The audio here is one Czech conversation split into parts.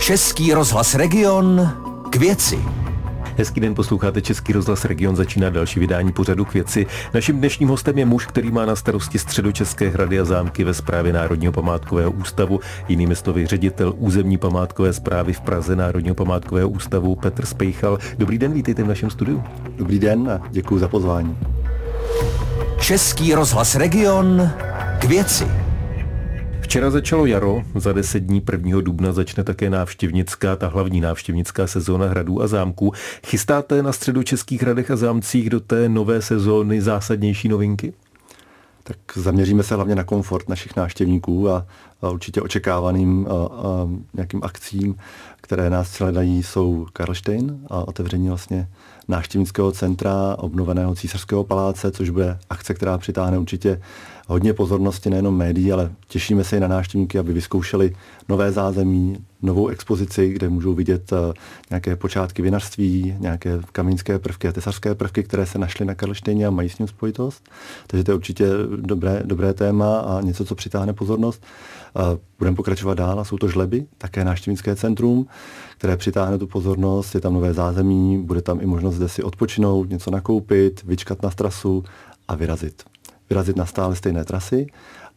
Český rozhlas Region k věci. Hezký den, posloucháte Český rozhlas Region, začíná další vydání pořadu k věci. Naším dnešním hostem je muž, který má na starosti středočeské hrady a zámky ve správě Národního památkového ústavu, jinými slovy ředitel územní památkové zprávy v Praze Národního památkového ústavu Petr Spejchal. Dobrý den, vítejte v našem studiu. Dobrý den a děkuji za pozvání. Český rozhlas Region k věci. Včera začalo jaro, za deset dní 1. dubna začne také návštěvnická, ta hlavní návštěvnická sezóna hradů a zámků. Chystáte na středočeských hradech a zámcích do té nové sezóny zásadnější novinky? Tak zaměříme se hlavně na komfort našich návštěvníků a, určitě očekávaným a, a nějakým akcím, které nás sledají, jsou Karlštejn a otevření vlastně návštěvnického centra obnoveného císařského paláce, což bude akce, která přitáhne určitě hodně pozornosti nejenom médií, ale těšíme se i na návštěvníky, aby vyzkoušeli nové zázemí, novou expozici, kde můžou vidět uh, nějaké počátky vinařství, nějaké kamínské prvky a tesařské prvky, které se našly na Karlštejně a mají s ním spojitost. Takže to je určitě dobré, dobré téma a něco, co přitáhne pozornost. Uh, budeme pokračovat dál a jsou to žleby, také návštěvnické centrum, které přitáhne tu pozornost, je tam nové zázemí, bude tam i možnost zde si odpočinout, něco nakoupit, vyčkat na trasu a vyrazit vyrazit na stále stejné trasy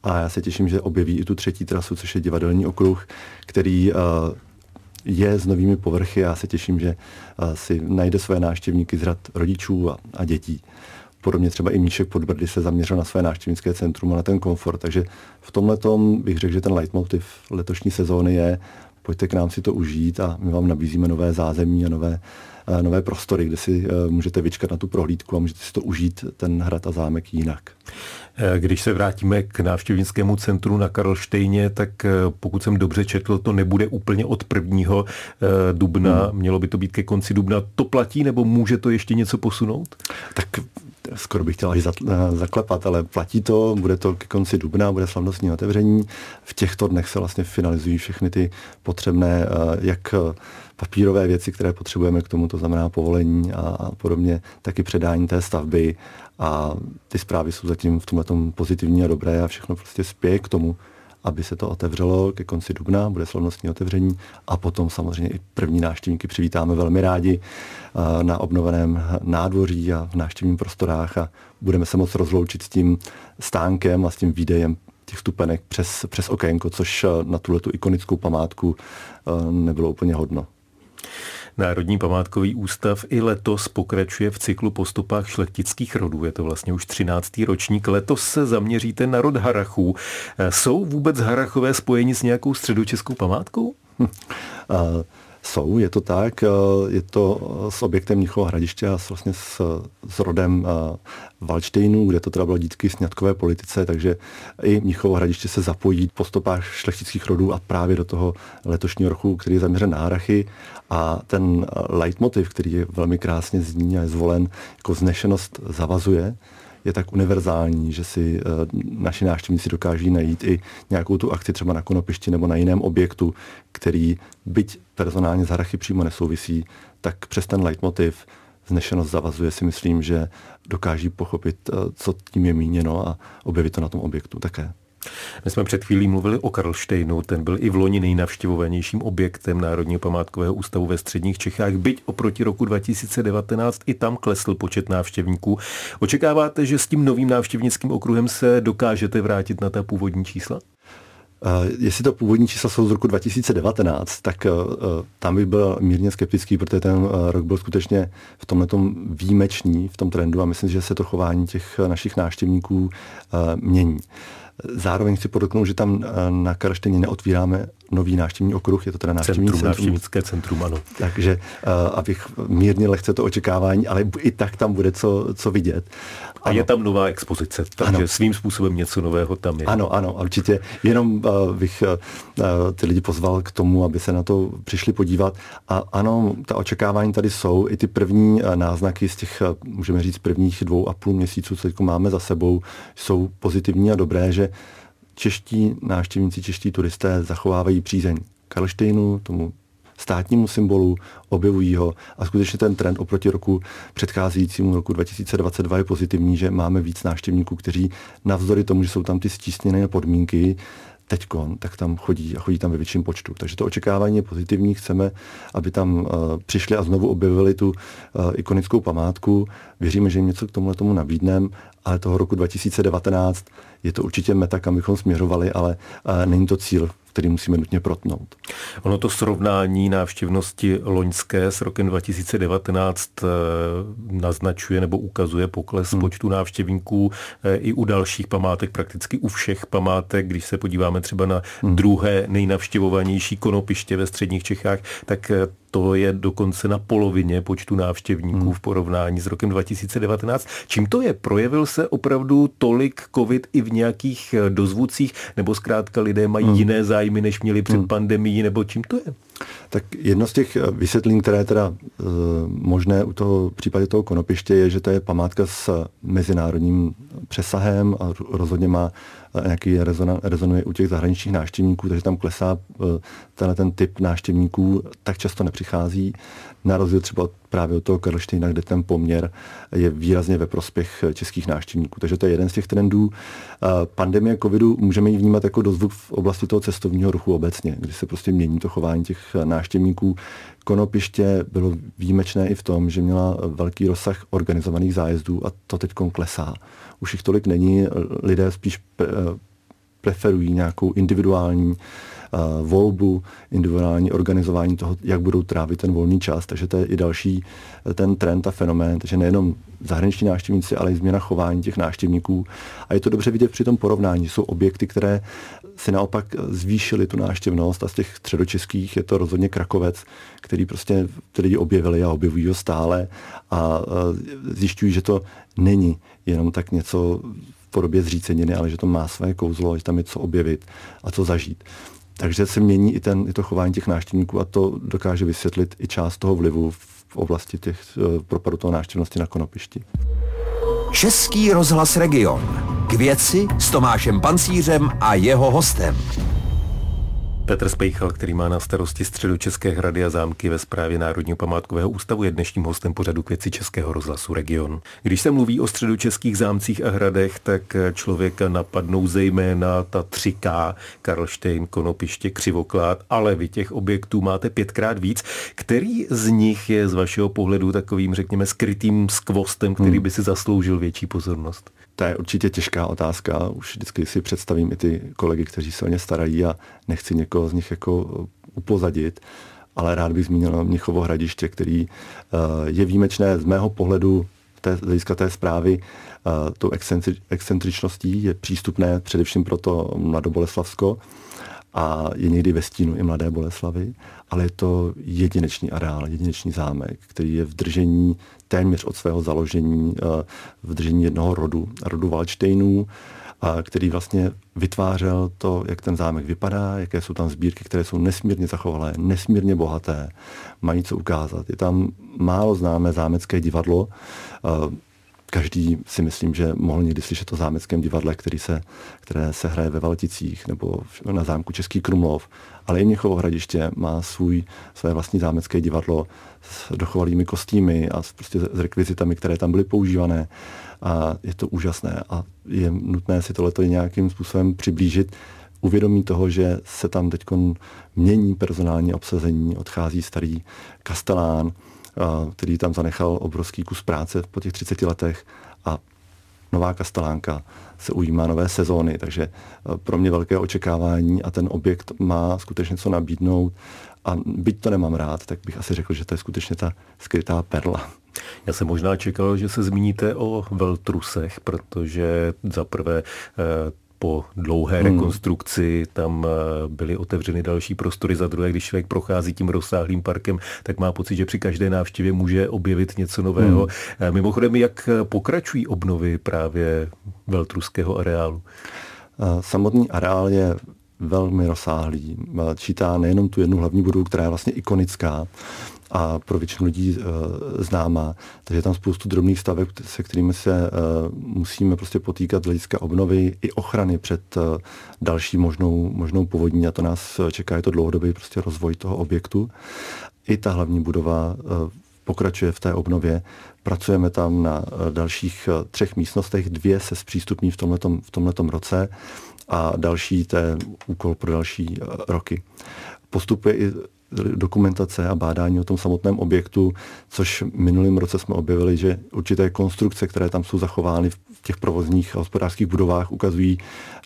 a já se těším, že objeví i tu třetí trasu, což je divadelní okruh, který uh, je s novými povrchy a já se těším, že uh, si najde své návštěvníky z rad rodičů a, a dětí. Podobně třeba i Míšek Podbrdy se zaměřil na své návštěvnické centrum a na ten komfort. Takže v tomhle bych řekl, že ten leitmotiv letošní sezóny je pojďte k nám si to užít a my vám nabízíme nové zázemí a nové, eh, nové prostory, kde si eh, můžete vyčkat na tu prohlídku a můžete si to užít, ten hrad a zámek jinak. Eh, když se vrátíme k návštěvnickému centru na Karlštejně, tak pokud jsem dobře četl, to nebude úplně od 1. dubna, hmm. mělo by to být ke konci dubna. To platí nebo může to ještě něco posunout? Tak skoro bych chtěl až eh, zaklepat, ale platí to, bude to ke konci dubna, bude slavnostní otevření. V těchto dnech se vlastně finalizují všechny ty potřebné, eh, jak eh, papírové věci, které potřebujeme k tomu, to znamená povolení a podobně, taky předání té stavby a ty zprávy jsou zatím v tomhle pozitivní a dobré a všechno prostě spěje k tomu, aby se to otevřelo ke konci dubna, bude slavnostní otevření a potom samozřejmě i první návštěvníky přivítáme velmi rádi eh, na obnoveném nádvoří a v návštěvním prostorách a budeme se moc rozloučit s tím stánkem a s tím výdejem těch stupenek přes, přes okénko, což eh, na tuhle tu ikonickou památku eh, nebylo úplně hodno. Národní památkový ústav i letos pokračuje v cyklu postupách šlechtických rodů. Je to vlastně už 13. ročník. Letos se zaměříte na rod Harachů. Jsou vůbec Harachové spojeni s nějakou středočeskou památkou? Uh, jsou, je to tak. Je to s objektem Mnichova hradiště a vlastně s, s rodem Valštejnu, kde to teda bylo díky sňatkové politice, takže i Mnichovo hradiště se zapojí po stopách šlechtických rodů a právě do toho letošního roku, který je zaměřen na Harachy a ten leitmotiv, který je velmi krásně zní a je zvolen jako znešenost zavazuje, je tak univerzální, že si uh, naši návštěvníci dokáží najít i nějakou tu akci třeba na konopišti nebo na jiném objektu, který byť personálně z Harachy přímo nesouvisí, tak přes ten leitmotiv znešenost zavazuje si myslím, že dokáží pochopit, uh, co tím je míněno a objevit to na tom objektu také. My jsme před chvílí mluvili o Karlštejnu, ten byl i v loni nejnavštěvovanějším objektem Národního památkového ústavu ve středních Čechách, byť oproti roku 2019 i tam klesl počet návštěvníků. Očekáváte, že s tím novým návštěvnickým okruhem se dokážete vrátit na ta původní čísla? Uh, jestli to původní čísla jsou z roku 2019, tak uh, tam bych byl mírně skeptický, protože ten rok byl skutečně v tomhle výjimečný, v tom trendu a myslím, že se to chování těch našich návštěvníků mění. Zároveň chci podotknout, že tam na Karlštejně neotvíráme nový návštěvní okruh, je to teda návštěvní centrum. Návštěvnické centrum, ano. Takže uh, abych mírně lehce to očekávání, ale i tak tam bude co, co vidět. A ano. je tam nová expozice, takže ano. svým způsobem něco nového tam je. Ano, ano, určitě. Jenom uh, bych uh, ty lidi pozval k tomu, aby se na to přišli podívat. A ano, ta očekávání tady jsou. I ty první uh, náznaky z těch, uh, můžeme říct, prvních dvou a půl měsíců, co máme za sebou, jsou pozitivní a dobré, že čeští návštěvníci, čeští turisté zachovávají přízeň Karlštejnu, tomu státnímu symbolu, objevují ho a skutečně ten trend oproti roku předcházejícímu roku 2022 je pozitivní, že máme víc návštěvníků, kteří navzdory tomu, že jsou tam ty stísněné podmínky, teďkon, tak tam chodí a chodí tam ve větším počtu. Takže to očekávání je pozitivní. Chceme, aby tam uh, přišli a znovu objevili tu uh, ikonickou památku. Věříme, že jim něco k tomu tomu nabídneme, ale toho roku 2019 je to určitě meta, kam bychom směřovali, ale uh, není to cíl, který musíme nutně protnout. Ono to srovnání návštěvnosti loňské s rokem 2019 eh, naznačuje nebo ukazuje pokles hmm. počtu návštěvníků eh, i u dalších památek, prakticky u všech památek. Když se podíváme třeba na hmm. druhé nejnavštěvovanější konopiště ve středních Čechách, tak eh, to je dokonce na polovině počtu návštěvníků hmm. v porovnání s rokem 2019. Čím to je? Projevil se opravdu tolik covid i v nějakých dozvucích, nebo zkrátka lidé mají hmm. jiné zájmy, než měli před hmm. pandemií, nebo čím to je? Tak jedno z těch vysvětlení, které je teda e, možné u toho případě toho konopiště, je, že to je památka s mezinárodním přesahem a rozhodně má nějaký rezona, rezonuje u těch zahraničních návštěvníků, takže tam klesá tenhle ten typ návštěvníků, tak často nepřichází, na rozdíl třeba právě od toho Karlštejna, kde ten poměr je výrazně ve prospěch českých návštěvníků. Takže to je jeden z těch trendů. Pandemie covidu můžeme ji vnímat jako dozvuk v oblasti toho cestovního ruchu obecně, kdy se prostě mění to chování těch návštěvníků. Konopiště bylo výjimečné i v tom, že měla velký rozsah organizovaných zájezdů a to teď klesá. Už jich tolik není, lidé spíš preferují nějakou individuální volbu, individuální organizování toho, jak budou trávit ten volný čas. Takže to je i další ten trend a fenomén. Takže nejenom zahraniční návštěvníci, ale i změna chování těch návštěvníků. A je to dobře vidět při tom porovnání. Jsou objekty, které si naopak zvýšily tu návštěvnost a z těch středočeských je to rozhodně Krakovec, který prostě lidi objevili a objevují ho stále a zjišťují, že to není jenom tak něco v podobě zříceniny, ale že to má své kouzlo, že tam je co objevit a co zažít. Takže se mění i, ten, i to chování těch návštěvníků a to dokáže vysvětlit i část toho vlivu v oblasti těch uh, propadu toho návštěvnosti na konopišti. Český rozhlas Region. K věci s Tomášem Pancířem a jeho hostem. Petr Spejchal, který má na starosti středu České hrady a zámky ve správě Národního památkového ústavu, je dnešním hostem pořadu k věci Českého rozhlasu Region. Když se mluví o středu českých zámcích a hradech, tak člověka napadnou zejména ta 3K, Karlštejn, Konopiště, Křivoklát, ale vy těch objektů máte pětkrát víc. Který z nich je z vašeho pohledu takovým, řekněme, skrytým skvostem, který hmm. by si zasloužil větší pozornost? To je určitě těžká otázka. Už vždycky si představím i ty kolegy, kteří se o ně starají a nechci někoho z nich jako upozadit, ale rád bych zmínil Mnichovo hradiště, který eh, je výjimečné z mého pohledu té, z hlediska té zprávy uh, tou excentričností, je přístupné především pro to Mladoboleslavsko a je někdy ve stínu i Mladé Boleslavy, ale je to jedinečný areál, jedinečný zámek, který je v držení téměř od svého založení, eh, v držení jednoho rodu, rodu Waldsteinů, který vlastně vytvářel to, jak ten zámek vypadá, jaké jsou tam sbírky, které jsou nesmírně zachovalé, nesmírně bohaté, mají co ukázat. Je tam málo známé zámecké divadlo, eh, každý si myslím, že mohl někdy slyšet o zámeckém divadle, který se, které se hraje ve Valticích nebo na zámku Český Krumlov. Ale i Měchovo hradiště má svůj, své vlastní zámecké divadlo s dochovalými kostýmy a s, prostě s rekvizitami, které tam byly používané. A je to úžasné a je nutné si tohleto nějakým způsobem přiblížit uvědomí toho, že se tam teď mění personální obsazení, odchází starý kastelán, který tam zanechal obrovský kus práce po těch 30 letech a nová kastelánka se ujímá nové sezóny, takže pro mě velké očekávání a ten objekt má skutečně co nabídnout a byť to nemám rád, tak bych asi řekl, že to je skutečně ta skrytá perla. Já jsem možná čekal, že se zmíníte o veltrusech, protože za prvé po dlouhé hmm. rekonstrukci tam eh, byly otevřeny další prostory. Za druhé, když člověk prochází tím rozsáhlým parkem, tak má pocit, že při každé návštěvě může objevit něco nového. Hmm. Eh, mimochodem, jak pokračují obnovy právě veltruského areálu? Eh, samotný areál je velmi rozsáhlý. Čítá nejenom tu jednu hlavní budovu, která je vlastně ikonická, a pro většinu lidí uh, známá. Takže je tam spoustu drobných staveb, se kterými se uh, musíme prostě potýkat z hlediska obnovy i ochrany před uh, další možnou, možnou povodní a to nás čeká, je to dlouhodobý prostě rozvoj toho objektu. I ta hlavní budova pokračuje v té obnově. Pracujeme tam na dalších třech místnostech, dvě se zpřístupní v tomhletom, v tomhletom roce a další to je úkol pro další roky. Postupuje i dokumentace a bádání o tom samotném objektu, což minulým roce jsme objevili, že určité konstrukce, které tam jsou zachovány v těch provozních a hospodářských budovách, ukazují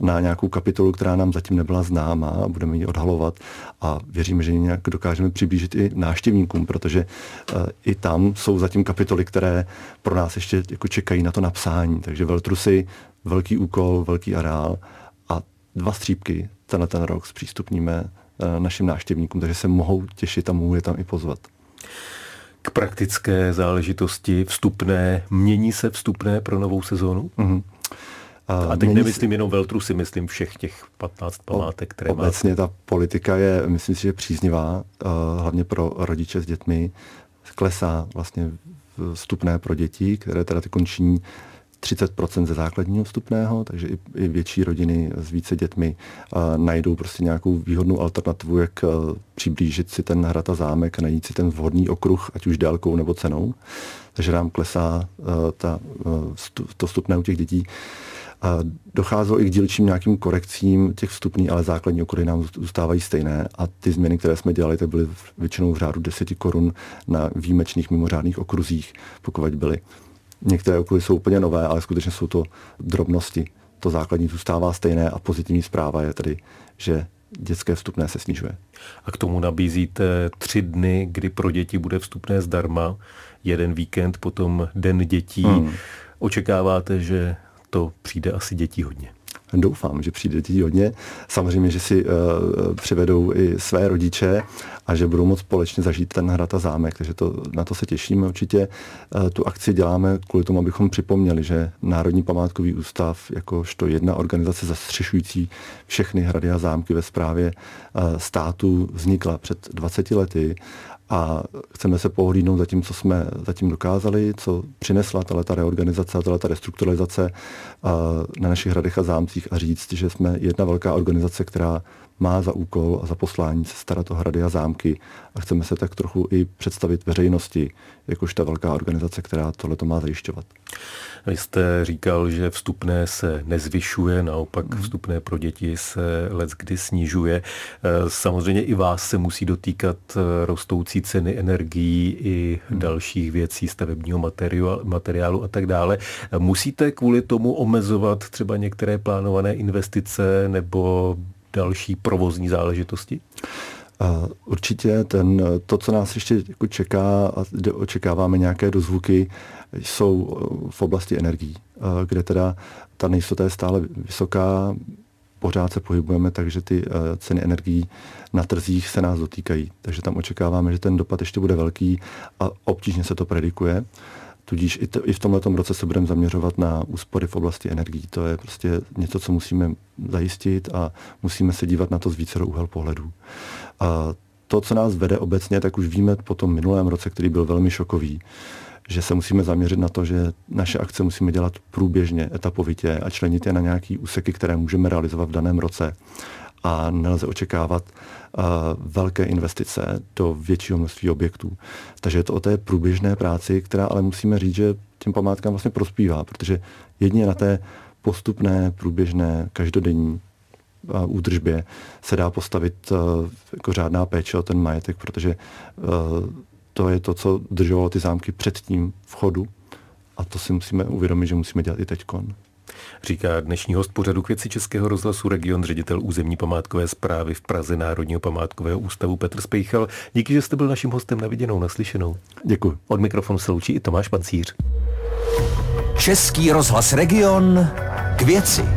na nějakou kapitolu, která nám zatím nebyla známa a budeme ji odhalovat a věříme, že ji nějak dokážeme přiblížit i návštěvníkům, protože uh, i tam jsou zatím kapitoly, které pro nás ještě jako čekají na to napsání. Takže Veltrusy, velký úkol, velký areál a dva střípky tenhle ten rok zpřístupníme Eh, našim návštěvníkům, takže se mohou těšit a mohou je tam i pozvat. K praktické záležitosti vstupné, mění se vstupné pro novou sezónu? Mm-hmm. A, a teď nemyslím jenom Veltrusy, myslím všech těch 15 památek, které Obecně ta politika je, myslím si, že příznivá, uh, hlavně pro rodiče s dětmi. Klesá vlastně vstupné pro děti, které teda ty končí 30% ze základního vstupného, takže i, i větší rodiny s více dětmi uh, najdou prostě nějakou výhodnou alternativu, jak uh, přiblížit si ten hrad a zámek a najít si ten vhodný okruh, ať už délkou nebo cenou. Takže nám klesá uh, ta, uh, to vstupné u těch dětí. A docházelo i k dílčím nějakým korekcím těch vstupní, ale základní okruhy nám zůstávají stejné a ty změny, které jsme dělali, tak byly většinou v řádu 10 korun na výjimečných mimořádných okruzích, pokud byly. Některé okruhy jsou úplně nové, ale skutečně jsou to drobnosti. To základní zůstává stejné a pozitivní zpráva je tedy, že dětské vstupné se snižuje. A k tomu nabízíte tři dny, kdy pro děti bude vstupné zdarma, jeden víkend, potom den dětí. Hmm. Očekáváte, že to přijde asi dětí hodně? Doufám, že přijde dětí hodně. Samozřejmě, že si uh, přivedou i své rodiče a že budou moct společně zažít ten hrad a zámek, takže to, na to se těšíme určitě. Uh, tu akci děláme kvůli tomu, abychom připomněli, že Národní památkový ústav, jakožto jedna organizace zastřešující všechny hrady a zámky ve správě uh, státu, vznikla před 20 lety a chceme se pohlídnout za tím, co jsme zatím dokázali, co přinesla tato reorganizace a tato restrukturalizace na našich hradech a zámcích a říct, že jsme jedna velká organizace, která má za úkol a za poslání se starat o hrady a zámky a chceme se tak trochu i představit veřejnosti, jakož ta velká organizace, která tohle to má zajišťovat. Vy jste říkal, že vstupné se nezvyšuje, naopak mhm. vstupné pro děti se let kdy snižuje. E, samozřejmě i vás se musí dotýkat e, rostoucí ceny energií i hmm. dalších věcí, stavebního materiálu, materiálu a tak dále. Musíte kvůli tomu omezovat třeba některé plánované investice nebo další provozní záležitosti? Určitě ten, to, co nás ještě jako čeká a očekáváme nějaké dozvuky, jsou v oblasti energií, kde teda ta nejistota je stále vysoká, pořád se pohybujeme, takže ty ceny energií na trzích se nás dotýkají. Takže tam očekáváme, že ten dopad ještě bude velký a obtížně se to predikuje. Tudíž i, to, i v tomto roce se budeme zaměřovat na úspory v oblasti energií. To je prostě něco, co musíme zajistit a musíme se dívat na to z více úhel pohledů. A to, co nás vede obecně, tak už víme po tom minulém roce, který byl velmi šokový, že se musíme zaměřit na to, že naše akce musíme dělat průběžně, etapovitě a členit je na nějaké úseky, které můžeme realizovat v daném roce. A nelze očekávat uh, velké investice do většího množství objektů. Takže je to o té průběžné práci, která ale musíme říct, že těm památkám vlastně prospívá, protože jedině na té postupné, průběžné, každodenní údržbě se dá postavit uh, jako řádná péče o ten majetek, protože to je to, co drželo ty zámky před tím vchodu a to si musíme uvědomit, že musíme dělat i teďkon. Říká dnešní host pořadu k věci Českého rozhlasu region ředitel územní památkové zprávy v Praze Národního památkového ústavu Petr Spejchal. Díky, že jste byl naším hostem na viděnou, naslyšenou. Děkuji. Od mikrofonu se loučí i Tomáš Pancíř. Český rozhlas region k věci.